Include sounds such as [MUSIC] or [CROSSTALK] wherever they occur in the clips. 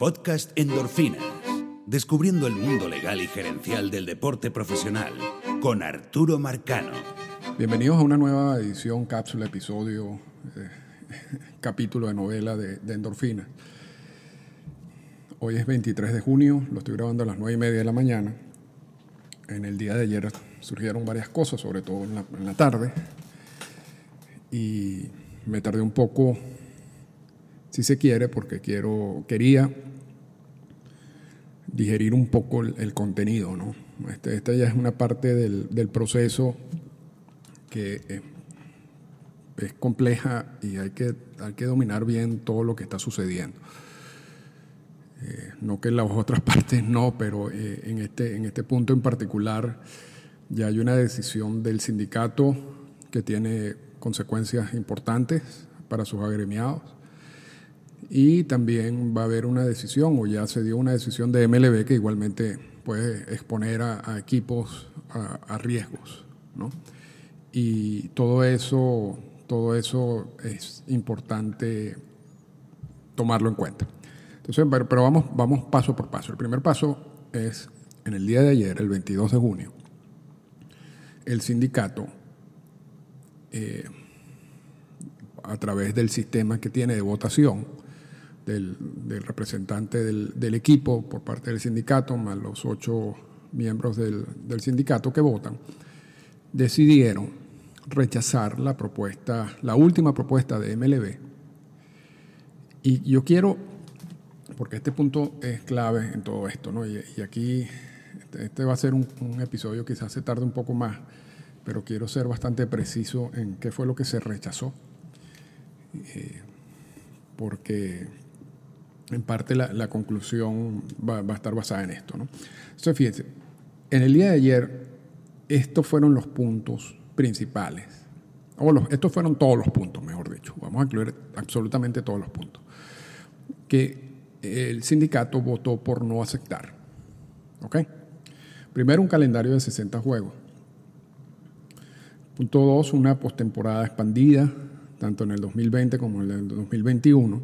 podcast Endorfinas, descubriendo el mundo legal y gerencial del deporte profesional, con Arturo Marcano. Bienvenidos a una nueva edición, cápsula, episodio, eh, [LAUGHS] capítulo de novela de, Endorfinas. Hoy es 23 de junio, lo estoy grabando a las 9 y media de la mañana. En el día de ayer surgieron varias cosas, sobre todo en la tarde, y me tardé un poco, si se quiere, porque quiero, quería digerir un poco el, contenido. ¿no? Este, esta ya es una parte del, del proceso que eh, es compleja y hay que, hay que dominar bien todo lo que está sucediendo. Eh, no que en las otras [LAUGHS] partes no, pero eh, en, este, en este punto en particular ya hay una decisión del sindicato que tiene consecuencias importantes para sus agremiados. Y también va a haber una decisión, o ya se dio una decisión de MLB que igualmente puede exponer a, equipos a, a, riesgos. ¿no? Y todo eso, todo eso es importante tomarlo en cuenta. Entonces, pero, pero vamos, vamos paso por paso. El primer paso es, en el día de ayer, el 22 de junio, el sindicato eh, a través del sistema que tiene de votación del, representante del, equipo por parte del sindicato, más los ocho miembros del, sindicato que votan, decidieron rechazar la propuesta, la última propuesta de MLB. Y yo quiero, porque este punto es clave en todo esto, ¿no? y, y aquí este, este, va a ser un, un episodio quizás se tarde un poco más pero quiero ser bastante preciso en qué fue lo que se rechazó, eh, porque en parte la, conclusión va, a estar basada en esto. ¿no? Entonces, fíjense, en el día de ayer, estos fueron los puntos principales, o estos fueron todos los puntos, mejor dicho, vamos a incluir absolutamente todos los puntos, que el sindicato votó por no aceptar. ¿Ok? Primero, un calendario de 60 juegos. Punto dos, una postemporada expandida, tanto en el 2020 como en el 2021,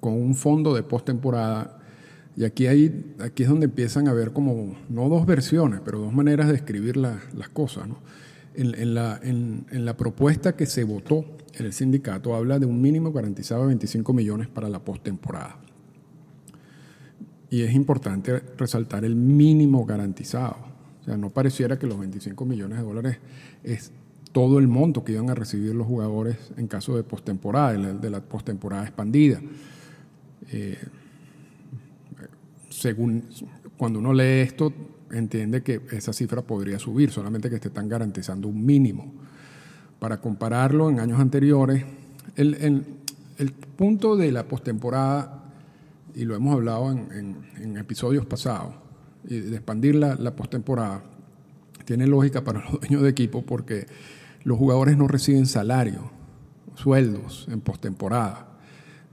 con un fondo de postemporada. Y aquí, hay, aquí es donde empiezan a ver como, no dos versiones, pero dos maneras de escribir la, las cosas. En, la, en, la, propuesta que se votó en el sindicato habla de un mínimo garantizado de 25 millones para la postemporada. Y es importante resaltar el mínimo garantizado. O sea, no pareciera que los 25 millones de dólares es todo el monto que iban a recibir los jugadores en caso de postemporada, de la postemporada expandida. Eh, según cuando uno lee esto, entiende que esa cifra podría subir, solamente que te están garantizando un mínimo. Para compararlo en años anteriores, el, el, punto de la postemporada, y lo hemos hablado en, en, en episodios pasados, y de expandir la, la postemporada, tiene lógica para los [LAUGHS] dueños de equipo porque los jugadores no reciben salario, sueldos en postemporada.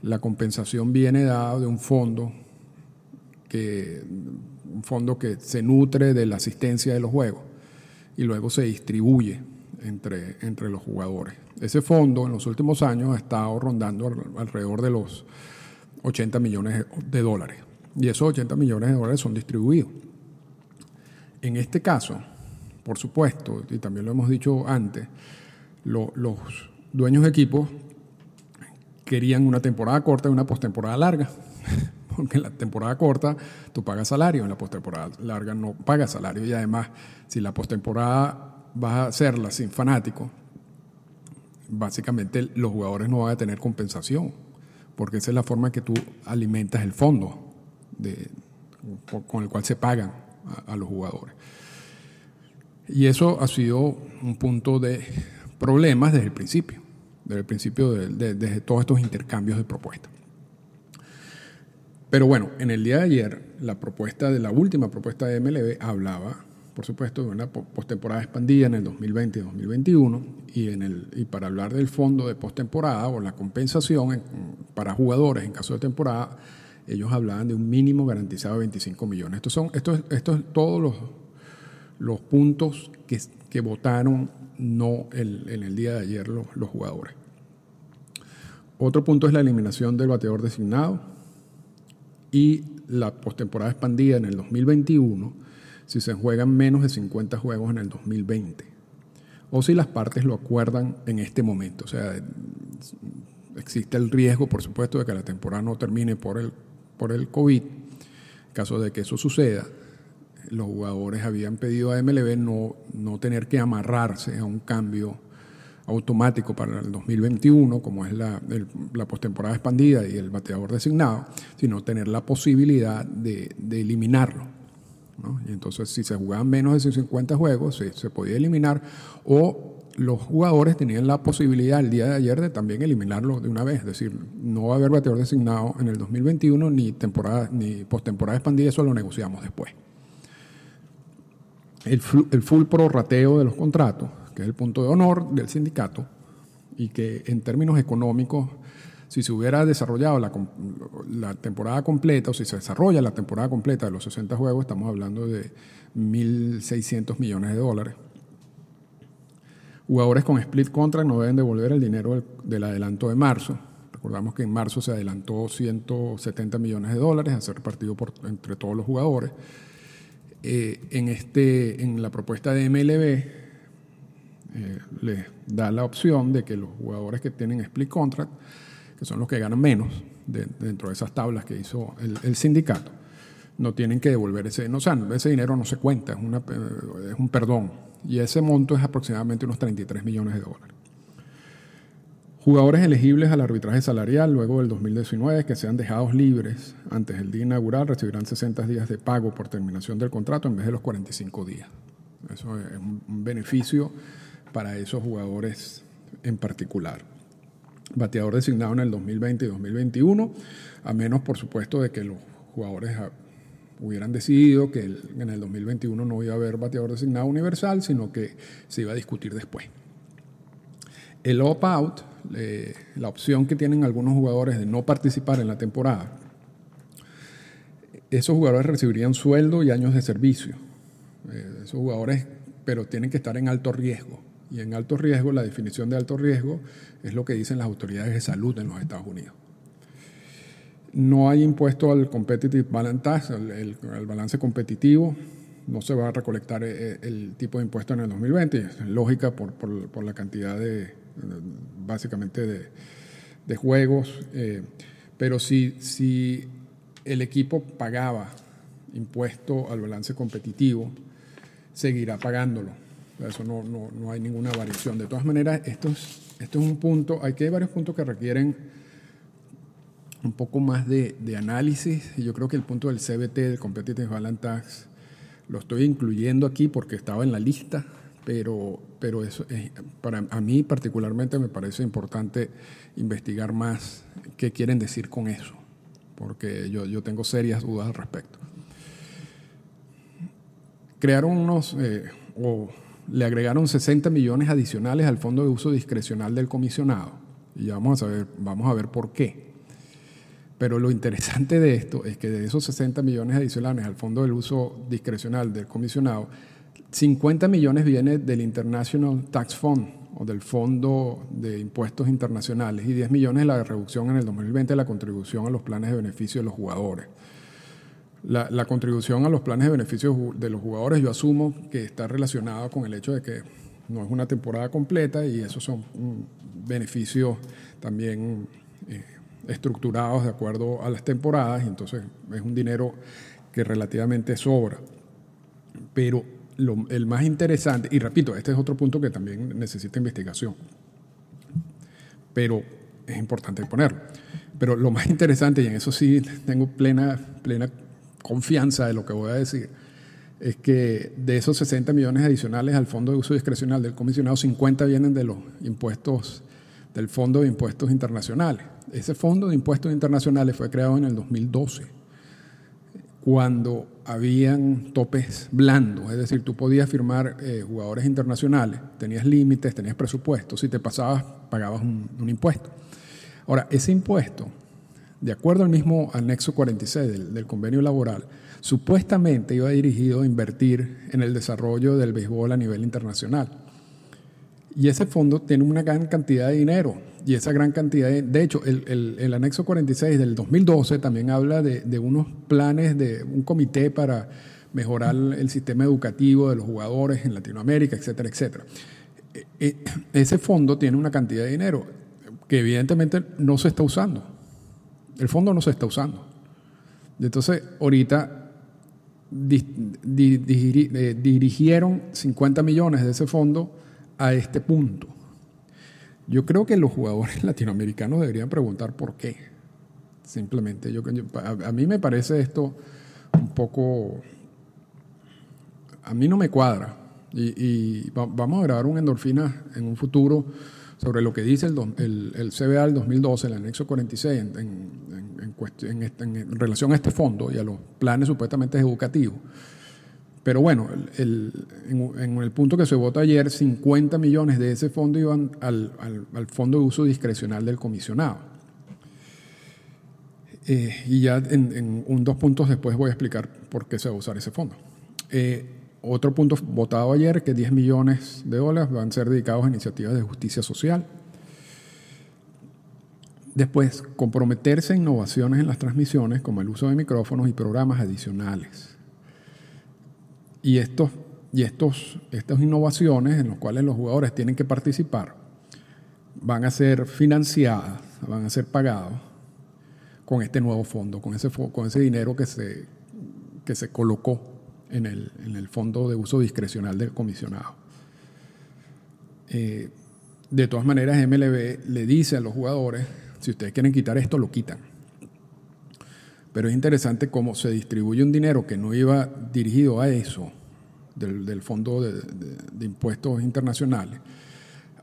La compensación viene dada de un fondo que un fondo que se nutre de la asistencia de los juegos y luego se distribuye entre, entre los jugadores. Ese fondo en los últimos años ha estado rondando alrededor de los 80 millones de dólares. Y esos 80 millones de dólares son distribuidos. En este caso, por supuesto, y también lo hemos dicho antes, lo, los dueños de equipos querían una temporada corta y una postemporada larga. [LAUGHS] Porque en la temporada corta tú pagas salario, en la postemporada larga no pagas salario. Y además, si la postemporada vas a hacerla sin fanático, básicamente los jugadores no van a tener compensación. Porque esa es la forma que tú alimentas el fondo con el cual se pagan a los jugadores. Y eso ha sido un punto de problemas desde el principio, desde el principio de, de, de todos estos intercambios de propuestas. Pero bueno, en el día de ayer, la propuesta de la última propuesta de MLB hablaba, por supuesto, de una postemporada expandida en el 2020 y 2021, y, en el, y para hablar del fondo de postemporada o la compensación en, para jugadores en caso de temporada, ellos hablaban de un mínimo garantizado de 25 millones. Estos son estos, estos todos los, los puntos que, que votaron no el, en el día de ayer los, los, jugadores. Otro punto es la eliminación del bateador designado. y la postemporada expandida en el 2021 si se juegan menos de 50 juegos en el 2020 o si las partes lo acuerdan en este momento. O sea, existe el riesgo, por supuesto, de que la temporada no termine por el, por el COVID. En caso de que eso suceda, los jugadores habían pedido a MLB no, no tener que amarrarse a un cambio automático para el 2021, como es la, la postemporada expandida y el bateador designado, sino tener la posibilidad de, eliminarlo. Y entonces, si se jugaban menos de 50 juegos, se, se podía eliminar, o los jugadores tenían la posibilidad el día de ayer de también eliminarlo de una vez. Es decir, no va a haber bateador designado en el 2021 ni temporada ni postemporada expandida, eso lo negociamos después. El, el full prorrateo de los contratos que es el punto de honor del sindicato, y que en términos económicos, si se hubiera desarrollado la, temporada completa, o si se desarrolla la temporada completa de los 60 juegos, estamos hablando de 1.600 millones de dólares. Jugadores con split contract no deben devolver el dinero del, adelanto de marzo. Recordamos que en marzo se adelantó 170 millones de dólares a ser repartido entre todos los jugadores. Eh, en, este, en la propuesta de MLB, eh, les da la opción de que los jugadores que tienen split contract, que son los que ganan menos dentro de esas tablas que hizo el, sindicato, no tienen que devolver ese, no, o ese dinero no se cuenta, es, es un perdón. Y ese monto es aproximadamente unos 33 millones de dólares. Jugadores elegibles al arbitraje salarial luego del 2019 que sean dejados libres antes del día inaugural recibirán 60 días de pago por terminación del contrato en vez de los 45 días. Eso es un beneficio para esos jugadores en particular. Bateador designado en el 2020 y 2021, a menos por supuesto de que los jugadores hubieran decidido que en el 2021 no iba a haber bateador designado universal, sino que se iba a discutir después. El opt-out, la opción que tienen algunos jugadores de no participar en la temporada, esos jugadores recibirían sueldo y años de servicio. Eh, esos jugadores, pero tienen que estar en alto riesgo. Y en alto riesgo, la definición de alto riesgo es lo que dicen las autoridades de salud en los Estados Unidos. No hay impuesto al competitive balance el, balance competitivo. No se va a recolectar eh, el, tipo de impuesto en el 2020. Es lógica por, por, la cantidad de, básicamente, de, de juegos. Eh, pero si, si el equipo pagaba impuesto al balance competitivo, seguirá pagándolo eso no, no, no, hay ninguna variación. De todas maneras, esto es, esto es un punto, hay que hay varios puntos que requieren un poco más de, de, análisis. Y yo creo que el punto del CBT, del Competitive Balance Tax, lo estoy incluyendo aquí porque estaba en la lista, pero, pero eso para a mí particularmente me parece importante investigar más qué quieren decir con eso, porque yo, yo tengo serias dudas al respecto. Crearon unos, eh, o le agregaron 60 millones adicionales al fondo de uso discrecional del comisionado. Y ya vamos a, saber, vamos a ver por qué. Pero lo interesante de esto es que de esos 60 millones adicionales al fondo del uso discrecional del comisionado, 50 millones viene del International Tax Fund o del Fondo de Impuestos Internacionales y 10 millones de la reducción en el 2020 de la contribución a los planes de beneficio de los jugadores. La, contribución a los planes de beneficios de los jugadores, yo asumo que está relacionada con el hecho de que no es una temporada completa y esos son beneficios también eh, estructurados de acuerdo a las temporadas, y entonces es un dinero que relativamente sobra. Pero el más interesante, y repito, este es otro punto que también necesita investigación, pero es importante ponerlo. Pero lo más interesante, y en eso sí tengo plena, plena confianza de lo que voy a decir, es que de esos 60 millones adicionales al Fondo de Uso Discrecional del comisionado, 50 vienen de los impuestos del Fondo de Impuestos Internacionales. Ese Fondo de Impuestos Internacionales fue creado en el 2012, cuando habían topes blandos, es decir, tú podías firmar eh, jugadores internacionales, tenías límites, tenías presupuestos, si te pasabas pagabas un impuesto. Ahora, ese impuesto de acuerdo al mismo anexo 46 del, convenio laboral, supuestamente iba dirigido a invertir en el desarrollo del béisbol a nivel internacional. Y ese fondo tiene una gran cantidad de dinero. Y esa gran cantidad de... De hecho, el, el, anexo 46 del 2012 también habla de, de, unos planes de un comité para mejorar el sistema educativo de los jugadores en Latinoamérica, etcétera, etcétera. E, e, ese fondo tiene una cantidad de dinero que evidentemente no se está usando. El fondo no se está usando. Entonces, ahorita eh, dirigieron 50 millones de ese fondo a este punto. Yo creo que los jugadores [LAUGHS] latinoamericanos deberían preguntar por qué. Simplemente, yo, a, mí me parece esto un poco... A mí no me cuadra. Y, vamos a grabar un endorfina en un futuro sobre lo que dice el, el, el CBA del 2012, el anexo 46, en, en, en, relación a este fondo y a los planes supuestamente educativos. Pero bueno, en, el punto que se votó ayer, 50 millones de ese fondo iban al, fondo de uso discrecional del comisionado. Eh, y ya en, dos puntos después voy a explicar por qué se va a usar ese fondo. Eh, otro punto votado ayer, que 10 millones de dólares van a ser dedicados a iniciativas de justicia social. Después, comprometerse a innovaciones en las transmisiones, como el uso de micrófonos y programas adicionales. Y, estos, y estos, estas innovaciones en las cuales los jugadores tienen que participar van a ser financiadas, van a ser pagadas con este nuevo fondo, con ese, con ese dinero que se, que se colocó en el, en el fondo de uso discrecional del comisionado. Eh, de todas maneras, MLB le dice a los jugadores, si ustedes quieren quitar esto, lo quitan. Pero es interesante cómo se distribuye un dinero que no iba dirigido a eso, del, Fondo de, Impuestos Internacionales,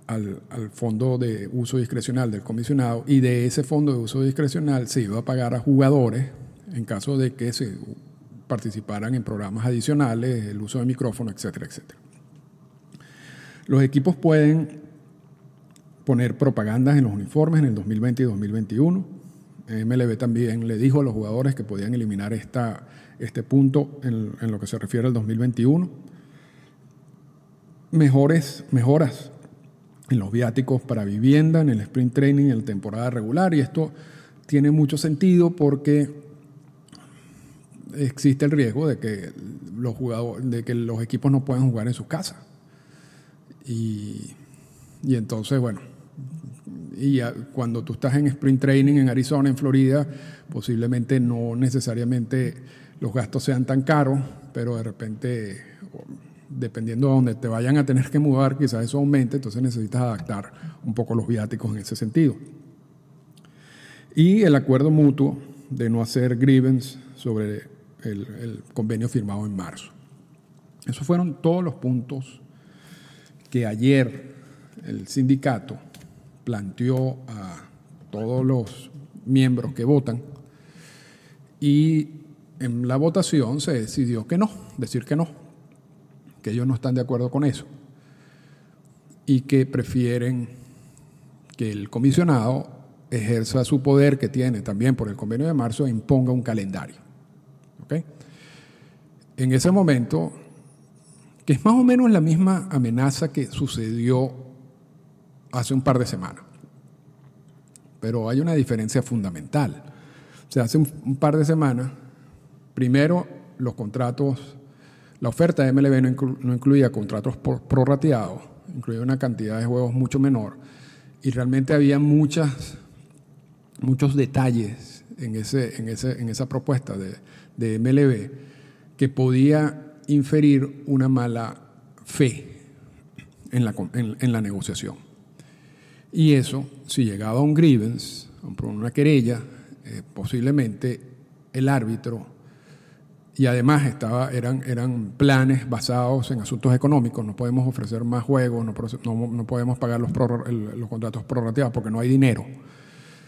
al, Fondo de Uso Discrecional del comisionado, y de ese Fondo de Uso Discrecional se iba a pagar a jugadores en caso de que se participaran en programas adicionales, el uso de micrófono, etcétera, etcétera. Los equipos pueden poner propagandas en los uniformes en el 2020 y 2021 MLB también le dijo a los jugadores que podían eliminar esta, este punto en, lo que se refiere al 2021. Mejores, mejoras en los viáticos para vivienda, en el sprint training, en la temporada regular, y esto tiene mucho sentido porque existe el riesgo de que los jugadores, de que los equipos no puedan jugar en sus casas. Y, y entonces, bueno, y cuando tú estás en sprint training en Arizona, en Florida, posiblemente no necesariamente los gastos sean tan caros, pero de repente, dependiendo de dónde te vayan a tener que mudar, quizás eso aumente, entonces necesitas adaptar un poco los viáticos en ese sentido. Y el acuerdo mutuo de no hacer grievance sobre el, el convenio firmado en marzo. Esos fueron todos los puntos que ayer el sindicato planteó a todos los miembros que votan y en la votación se decidió que no, decir que no, que ellos no están de acuerdo con eso y que prefieren que el comisionado ejerza su poder que tiene también por el convenio de marzo e imponga un calendario. En ese momento, que es más o menos la misma amenaza que sucedió hace un par de semanas. Pero hay una diferencia fundamental. O sea, hace un, par de semanas, primero los contratos, la oferta de MLB no, incluía contratos prorrateados, incluía una cantidad de juegos mucho menor. Y realmente había muchas, muchos detalles en, ese, en, ese, en esa propuesta de, MLB que podía inferir una mala fe en la negociación. Y eso, si llegaba a un grievance, a una querella, eh, posiblemente el árbitro, y además estaba, eran, eran planes basados en asuntos económicos, no podemos ofrecer más juegos, no, podemos pagar los, los contratos prorrateados porque no hay dinero.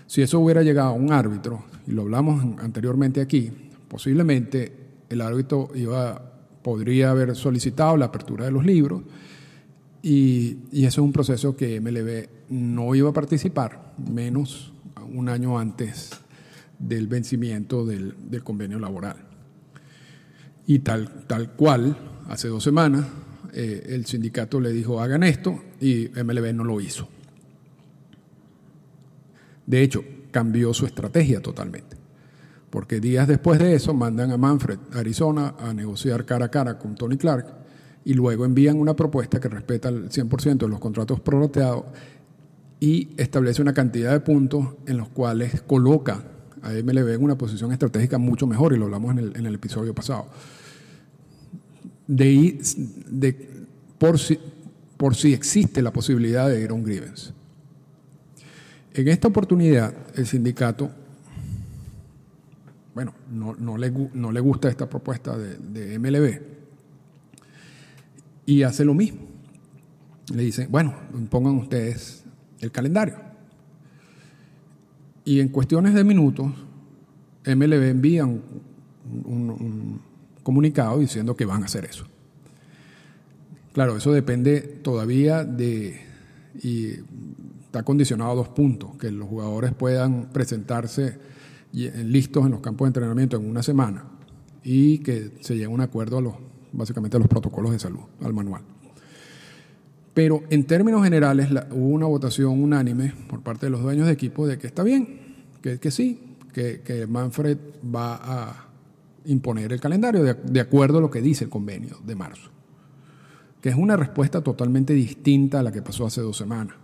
Si eso hubiera llegado a un árbitro, y lo hablamos anteriormente aquí, posiblemente el árbitro iba, podría haber solicitado la apertura de los libros y, y, eso es un proceso que MLB no iba a participar, menos un año antes del vencimiento del, del convenio laboral. Y tal, tal cual, hace dos semanas, eh, el sindicato le dijo hagan esto y MLB no lo hizo. De hecho, cambió su estrategia totalmente. Porque días después de eso mandan a Manfred, Arizona, a negociar cara a cara con Tony Clark y luego envían una propuesta que respeta el 100% de los contratos prorrateados y establece una cantidad de puntos en los cuales coloca a MLB en una posición estratégica mucho mejor, y lo hablamos en el, episodio pasado. De, de, por, si, por si existe la posibilidad de ir a un grievance. En esta oportunidad, el sindicato, bueno, no, no, le, no le, gusta esta propuesta de MLB y hace lo mismo. Le dicen, bueno, pongan ustedes el calendario. Y en cuestiones de minutos, MLB envía un, un, un, comunicado diciendo que van a hacer eso. Claro, eso depende todavía de, y está condicionado a dos puntos, que los jugadores puedan presentarse listos en los campos de entrenamiento en una semana y que se llegue a un acuerdo a los, básicamente a los protocolos de salud, al manual. Pero en términos generales hubo una votación unánime por parte de los dueños de equipo de que está bien, que, que sí, que, Manfred va a imponer el calendario de, acuerdo a lo que dice el convenio de marzo, que es una respuesta totalmente distinta a la que pasó hace dos semanas.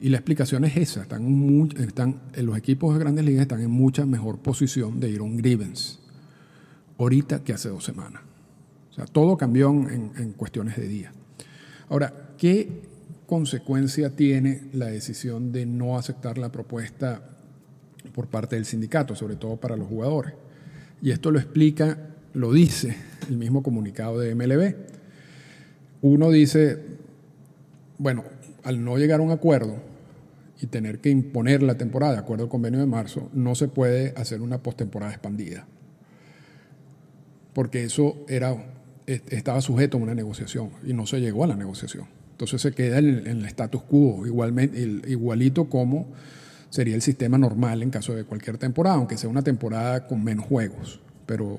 Y la explicación es esa, están, están los equipos de grandes ligas están en mucha mejor posición de ir a un grievance ahorita que hace dos semanas. Todo cambió en, en cuestiones de días. Ahora, ¿qué consecuencia tiene la decisión de no aceptar la propuesta por parte del sindicato, sobre todo para los jugadores? Y esto lo explica, lo dice el mismo comunicado de MLB. Uno dice, bueno, al no llegar a un acuerdo y tener que imponer la temporada de acuerdo al convenio de marzo, no se puede hacer una postemporada expandida. Porque eso era estaba sujeto a una negociación y no se llegó a la negociación. Entonces se queda en el, status quo, igualmente, igualito como sería el sistema normal en caso de cualquier temporada, aunque sea una temporada con menos juegos. Pero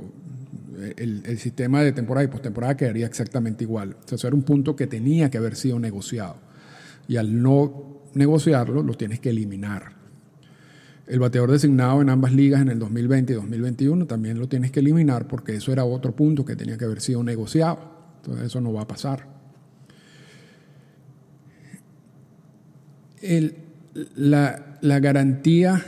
el, el sistema de temporada y postemporada quedaría exactamente igual. O sea, eso era un punto que tenía que haber sido negociado. Y al no negociarlo, lo tienes que eliminar. El bateador designado en ambas ligas en el 2020 y 2021 también lo tienes que eliminar porque eso era otro punto que tenía que haber sido negociado. Entonces eso no va a pasar. La, garantía,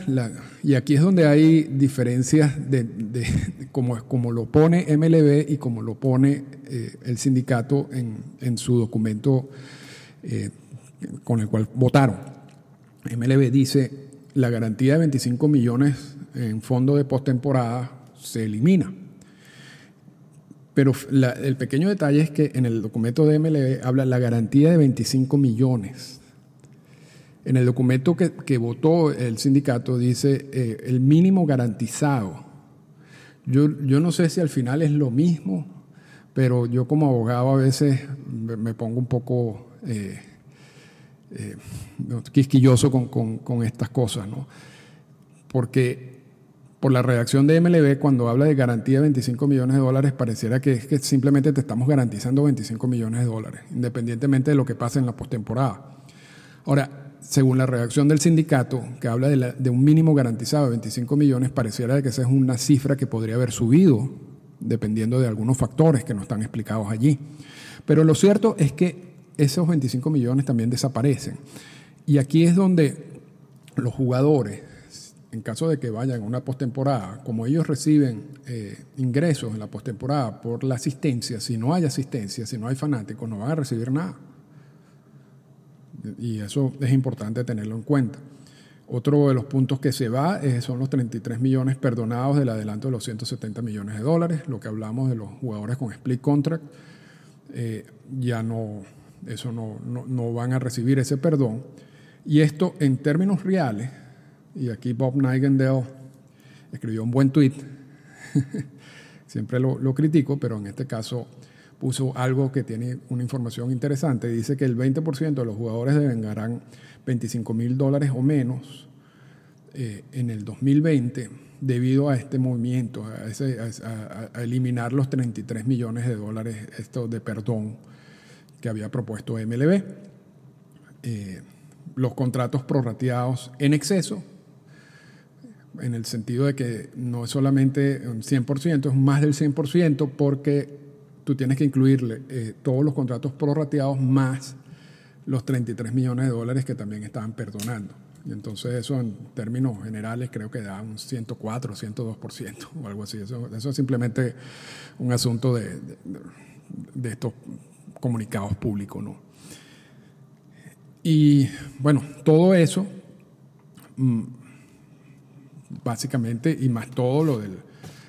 y aquí es donde hay diferencias de, de, de como, lo pone MLB y como lo pone eh, el sindicato en, en su documento eh, con el cual votaron. MLB dice la garantía de 25 millones en fondo de postemporada se elimina. Pero el pequeño detalle es que en el documento de MLB habla la garantía de 25 millones. En el documento que, que votó el sindicato dice eh, el mínimo garantizado. Yo, yo no sé si al final es lo mismo, pero yo como abogado a veces me, me pongo un poco... Eh, eh, quisquilloso con, con, estas cosas, ¿no? Porque por la redacción de MLB, cuando habla de garantía de 25 millones de dólares, pareciera que es que simplemente te estamos garantizando 25 millones de dólares, independientemente de lo que pase en la postemporada. Ahora, según la redacción del sindicato, que habla de, de, un mínimo garantizado de 25 millones, pareciera que esa es una cifra que podría haber subido, dependiendo de algunos factores que no están explicados allí. Pero lo cierto es que esos 25 millones también desaparecen. Y aquí es donde los jugadores, en caso de que vayan a una postemporada, como ellos reciben eh, ingresos en la postemporada por la asistencia, si no hay asistencia, si no hay fanáticos, no van a recibir nada. Y eso es importante tenerlo en cuenta. Otro de los puntos que se va son los 33 millones perdonados del adelanto de los 170 millones de dólares, lo que hablamos de los jugadores con split contract. Eh, ya no, eso no, no, no, van a recibir ese perdón. Y esto en términos reales, y aquí Bob Nightingale escribió un buen tweet, [LAUGHS] siempre lo, critico, pero en este caso puso algo que tiene una información interesante. Dice que el 20% de los jugadores devengarán 25 mil dólares o menos eh, en el 2020 debido a este movimiento, a, ese, eliminar los 33 millones de dólares esto de perdón que había propuesto MLB. Eh, los contratos prorrateados en exceso, en el sentido de que no es solamente un 100%, es más del 100% porque tú tienes que incluirle eh, todos los contratos prorrateados más los 33 millones de dólares que también estaban perdonando. Y entonces eso en términos generales creo que da un 104, 102% o algo así. Eso, es simplemente un asunto de, de, estos comunicados públicos. ¿no? Y bueno, todo eso, mm, básicamente, y más todo lo, del,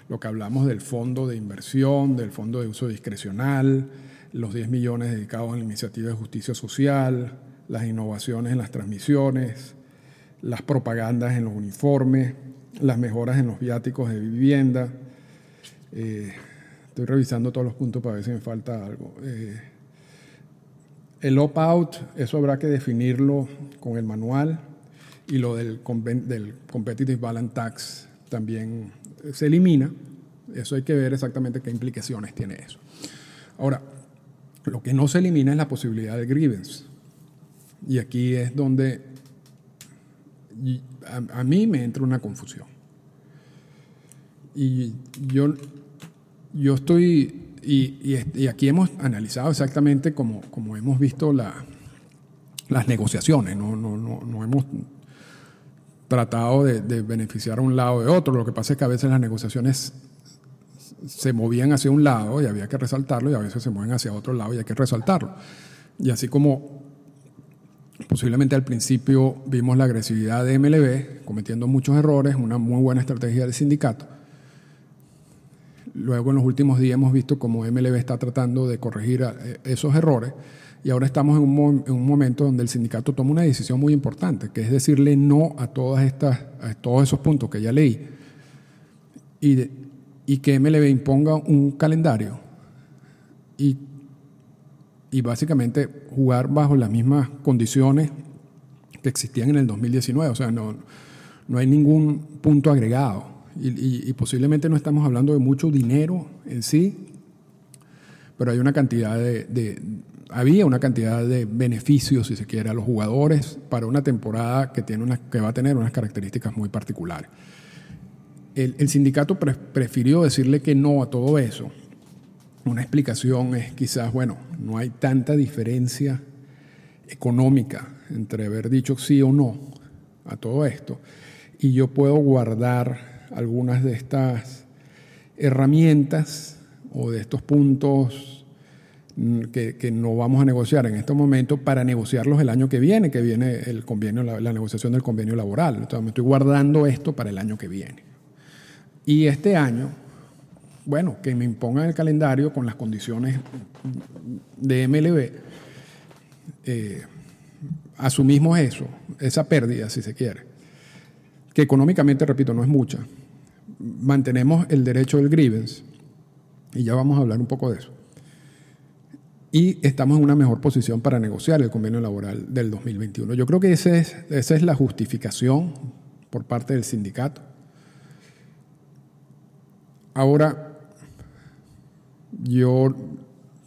lo que hablamos del fondo de inversión, del fondo de uso discrecional, los 10 millones dedicados a la iniciativa de justicia social, las innovaciones en las transmisiones, las propagandas en los uniformes, las mejoras en los viáticos de vivienda. Eh, estoy revisando todos los puntos para ver si me falta algo. Eh, el opt-out, eso habrá que definirlo con el manual y lo del, del Competitive Balance Tax también se elimina. Eso hay que ver exactamente qué implicaciones tiene eso. Ahora, lo que no se elimina es la posibilidad de grievance. Y aquí es donde a, mí me entra una confusión. Y yo, yo estoy, y, aquí hemos analizado exactamente como, hemos visto la, las negociaciones, no hemos tratado de, de, beneficiar a un lado de otro. Lo que pasa es que a veces las negociaciones se movían hacia un lado y había que resaltarlo, y a veces se mueven hacia otro lado y hay que resaltarlo. Y así como Posiblemente al principio vimos la agresividad de MLB, cometiendo muchos errores, una muy buena estrategia del sindicato. Luego en los últimos días hemos visto cómo MLB está tratando de corregir eh, esos errores y ahora estamos en un, momento donde el sindicato toma una decisión muy importante, que es decirle no a todas estas, a todos esos puntos que ya leí y, y que MLB imponga un calendario y y básicamente jugar bajo las mismas condiciones que existían en el 2019. O sea, no, no hay ningún punto agregado. Y, posiblemente no estamos hablando de mucho dinero en sí, pero hay una cantidad de, había una cantidad de beneficios, si se quiere, a los jugadores para una temporada que, tiene una, que va a tener unas características muy particulares. El, el sindicato prefirió decirle que no a todo eso una explicación es quizás, bueno, no hay tanta diferencia económica entre haber dicho sí o no a todo esto y yo puedo guardar algunas de estas herramientas o de estos puntos mm, que, no vamos a negociar en este momento para negociarlos el año que viene, que viene el convenio, la, negociación del convenio laboral. Entonces me estoy guardando esto para el año que viene. Y este año bueno, que me impongan el calendario con las condiciones de MLB, eh, asumimos eso, esa pérdida, si se quiere, que económicamente, repito, no es mucha. Mantenemos el derecho del grievance, y ya vamos a hablar un poco de eso. Y estamos en una mejor posición para negociar el convenio laboral del 2021. Yo creo que es, esa es la justificación por parte del sindicato. Ahora, yo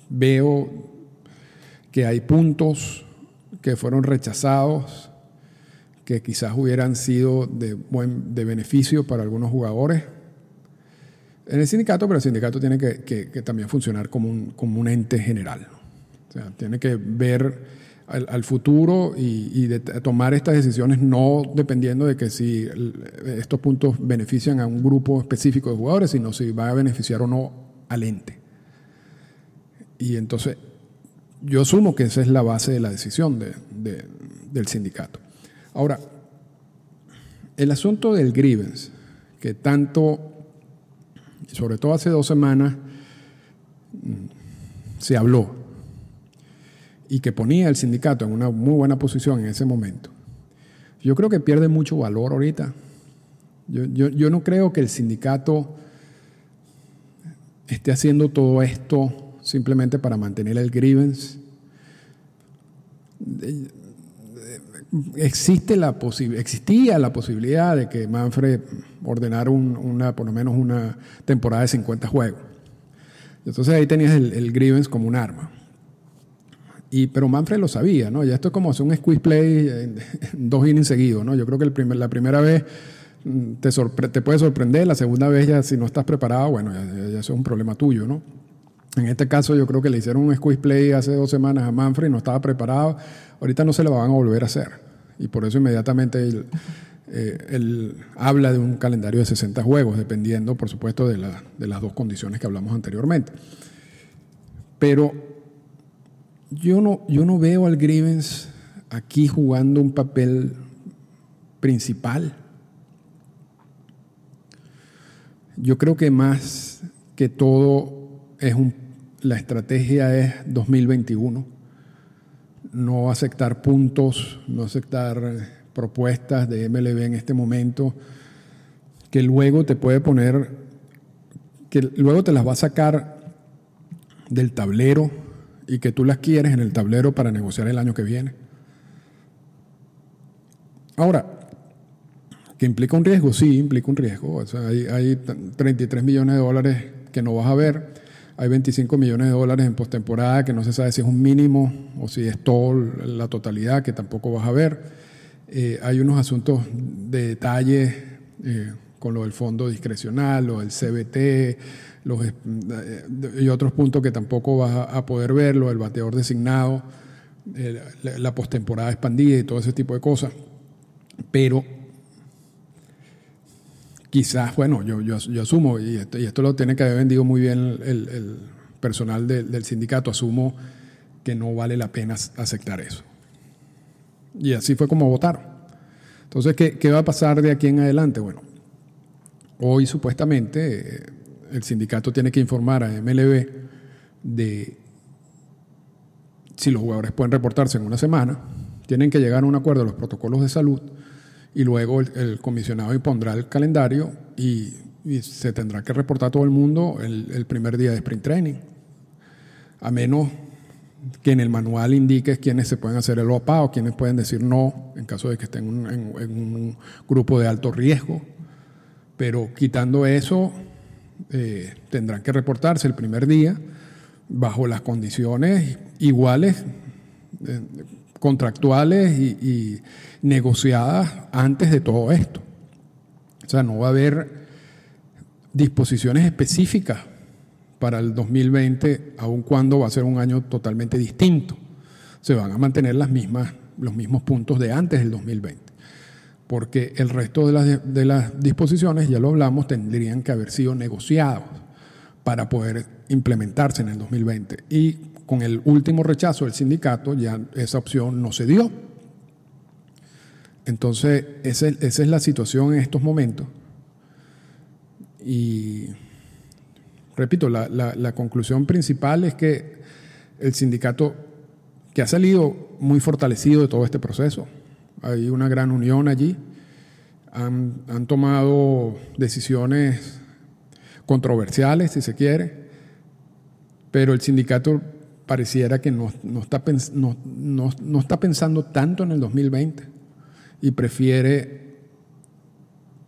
veo que hay puntos que fueron rechazados, que quizás hubieran sido de, buen, de beneficio para algunos jugadores en el sindicato, pero el sindicato tiene que, también funcionar como un, como un, ente general. O sea, tiene que ver al, futuro y, tomar estas decisiones no dependiendo de que si estos puntos benefician a un grupo específico de jugadores, sino si va a beneficiar o no al ente. Y entonces yo asumo que esa es la base de la decisión del sindicato. Ahora, el asunto del grievance, que tanto, sobre todo hace dos semanas, mm, se habló y que ponía el sindicato en una muy buena posición en ese momento. Yo creo que pierde mucho valor ahorita. Yo, yo no creo que el sindicato esté haciendo todo esto simplemente para mantener el grievance. Existe la existía la posibilidad de que Manfred ordenara una, por lo menos una temporada de 50 juegos. Entonces ahí tenías el, el grievance como un arma. Y, pero Manfred lo sabía, ¿no? Ya esto es como hacer un squeeze play en, dos innings seguidos, ¿no? Yo creo que el primer, la primera vez mm, te, te puede sorprender, la segunda vez ya si no estás preparado, bueno, ya, ya, eso es un problema tuyo, ¿no? En este caso yo creo que le hicieron un squeeze play hace dos semanas a Manfred y no estaba preparado. Ahorita no se lo van a volver a hacer. Y por eso inmediatamente él, eh, habla de un calendario de 60 juegos, dependiendo, por supuesto, de las dos condiciones que hablamos anteriormente. Pero yo no, yo no veo al Grivens aquí jugando un papel principal. Yo creo que más que todo es un, la estrategia es 2021. No aceptar puntos, no aceptar propuestas de MLB en este momento, que luego te puede poner, que luego te las va a sacar del tablero y que tú las quieres en el tablero para negociar el año que viene. Ahora, que implica un riesgo, sí, implica un riesgo. O sea, hay, hay 33 millones de dólares que no vas a ver, hay 25 millones de dólares en postemporada que no se sabe si es un mínimo o si es todo la totalidad que tampoco vas a ver. Eh, hay unos asuntos de detalle eh, con lo del fondo discrecional, o el CBT, los, eh, y otros puntos que tampoco vas a poder verlo, el bateador designado, la postemporada expandida y todo ese tipo de cosas. Pero quizás, bueno, yo, asumo, y esto, lo tiene que haber vendido muy bien el, personal de, del sindicato, asumo que no vale la pena aceptar eso. Y así fue como votaron. Entonces, ¿qué, ¿qué, va a pasar de aquí en adelante? Bueno, hoy supuestamente el sindicato tiene que informar a MLB de si los jugadores pueden reportarse en una semana, tienen que llegar a un acuerdo de los protocolos de salud y luego el, el comisionado impondrá el calendario y, se tendrá que reportar a todo el mundo el, primer día de sprint training. A menos que en el manual indique quiénes se pueden hacer el OPA o quiénes pueden decir no en caso de que estén en un grupo de alto riesgo. Pero quitando eso, eh, tendrán que reportarse el primer día bajo las condiciones iguales, eh, contractuales y, negociadas antes de todo esto. O sea, no va a haber disposiciones específicas para el 2020, aun cuando va a ser un año totalmente distinto. Se van a mantener las mismas, los mismos puntos de antes del 2020 porque el resto de las, de las disposiciones, ya lo hablamos, tendrían que haber sido negociados para poder implementarse en el 2020. Y con el último rechazo del sindicato ya esa opción no se dio. Entonces, esa, es la situación en estos momentos. Y repito, la, conclusión principal es que el sindicato, que ha salido muy fortalecido de todo este proceso, hay una gran unión allí. Han, tomado decisiones controversiales, si se quiere, pero el sindicato pareciera que no, no, está, no, no está pensando tanto en el 2020 y prefiere,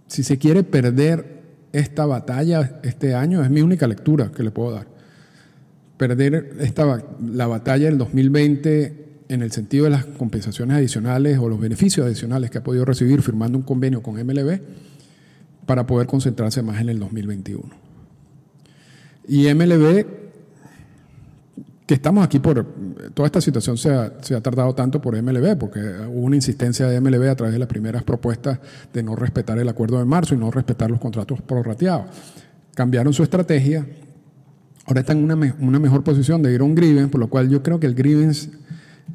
si se quiere perder esta batalla este año, es mi única lectura que le puedo dar. Perder esta, la batalla del 2020 en el sentido de las compensaciones adicionales o los beneficios adicionales que ha podido recibir firmando un convenio con MLB para poder concentrarse más en el 2021. Y MLB, que estamos aquí por, toda esta situación se ha, tardado tanto por MLB, porque hubo una insistencia de MLB a través de las primeras propuestas de no respetar el acuerdo de marzo y no respetar los contratos prorrateados. Cambiaron su estrategia, ahora están en una, mejor posición de ir a un grievance, por lo cual yo creo que el grievance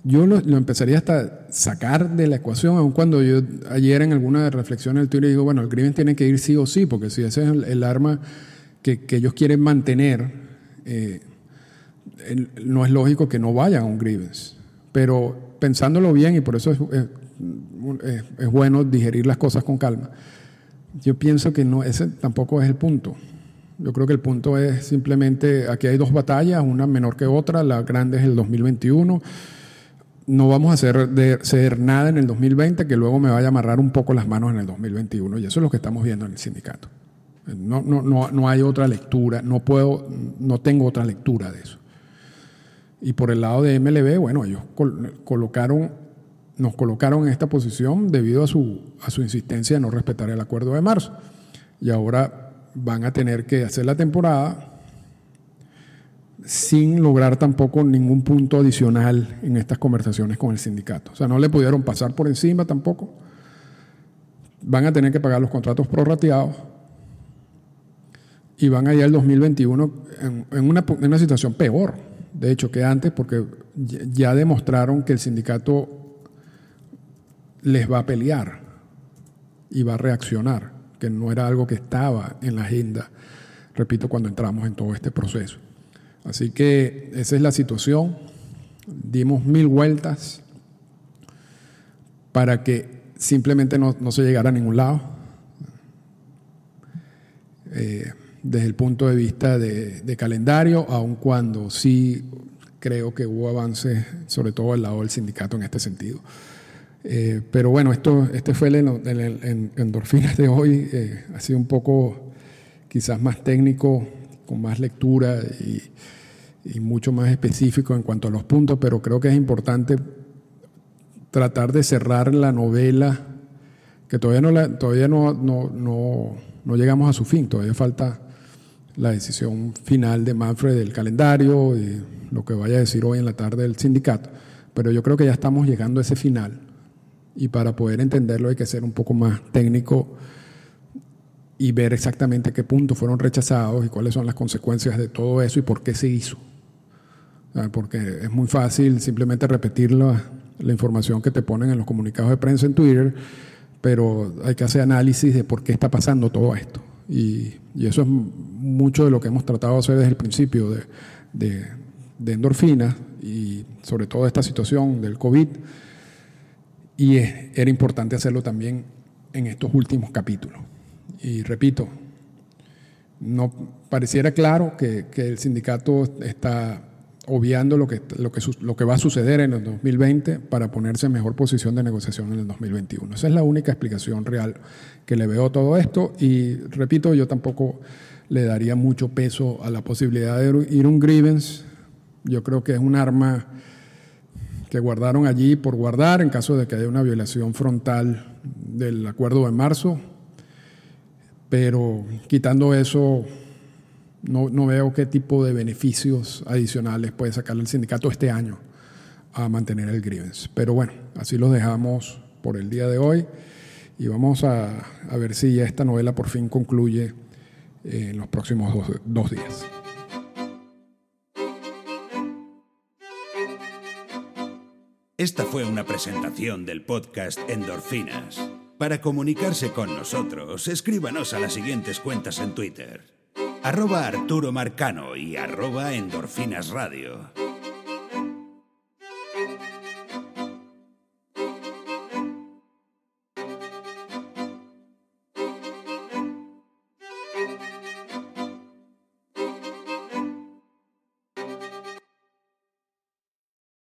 yo lo, empezaría hasta sacar de la ecuación, aun cuando yo ayer en alguna reflexión en el Twitter digo, bueno, el crimen tiene que ir sí o sí, porque si ese es el, arma que, que, ellos quieren mantener, eh, no es lógico que no vayan a un grievance. Pero pensándolo bien, y por eso es, bueno digerir las cosas con calma, yo pienso que no, ese tampoco es el punto. Yo creo que el punto es simplemente, aquí hay dos batallas, una menor que otra, la grande es el 2021 no vamos a hacer nada en el 2020 que luego me vaya a amarrar un poco las manos en el 2021. Y eso es lo que estamos viendo en el sindicato. No, no, no, no hay otra lectura, no puedo, no tengo otra lectura de eso. Y por el lado de MLB, bueno, ellos colocaron, nos colocaron en esta posición debido a su, a su insistencia de no respetar el acuerdo de marzo. Y ahora van a tener que hacer la temporada sin lograr tampoco ningún punto adicional en estas conversaciones con el sindicato. O sea, no le pudieron pasar por encima tampoco. Van a tener que pagar los contratos prorrateados y van a ir al 2021 en, una, en una situación peor de hecho, que antes, porque ya demostraron que el sindicato les va a pelear y va a reaccionar, que no era algo que estaba en la agenda, repito, cuando entramos en todo este proceso. Así que esa es la situación. Dimos mil vueltas para que simplemente no, se llegara a ningún lado. Eh, desde el punto de vista de, calendario, aun cuando sí creo que hubo avances, sobre todo del lado del sindicato en este sentido. Eh, pero bueno, esto, este fue el, el, endorfinas de hoy, eh, ha sido un poco quizás más técnico, con más lectura y, mucho más específico en cuanto a los puntos, pero creo que es importante tratar de cerrar la novela, que todavía no, la, todavía no, no, no, no llegamos a su fin, todavía falta la decisión final de Manfred del calendario y lo que vaya a decir hoy en la tarde el sindicato. Pero yo creo que ya estamos llegando a ese final y para poder entenderlo hay que ser un poco más técnico y ver exactamente qué puntos fueron rechazados y cuáles son las consecuencias de todo eso y por qué se hizo. Porque es muy fácil simplemente repetir la, la información que te ponen en los comunicados de prensa en Twitter, pero hay que hacer análisis de por qué está pasando todo esto. Y, eso es mucho de lo que hemos tratado de hacer desde el principio de, de, endorfinas y sobre todo esta situación del COVID. Y era importante hacerlo también en estos últimos capítulos. Y repito, no pareciera claro que el sindicato está obviando lo que, lo, que, va a suceder en el 2020 para ponerse en mejor posición de negociación en el 2021. Esa es la única explicación real que le veo a todo esto y repito, yo tampoco le daría mucho peso a la posibilidad de ir un grievance. Yo creo que es un arma que guardaron allí por guardar en caso de que haya una violación frontal del acuerdo de marzo, pero quitando eso no, veo qué tipo de beneficios adicionales puede sacarle el sindicato este año a mantener el grievance. Pero bueno, así los dejamos por el día de hoy y vamos a, ver si esta novela por fin concluye eh, en los próximos dos días. Esta fue una presentación del podcast Endorfinas. Para comunicarse con nosotros, escríbanos a las siguientes cuentas en Twitter arroba Arturo Marcano y arroba Endorfinas Radio.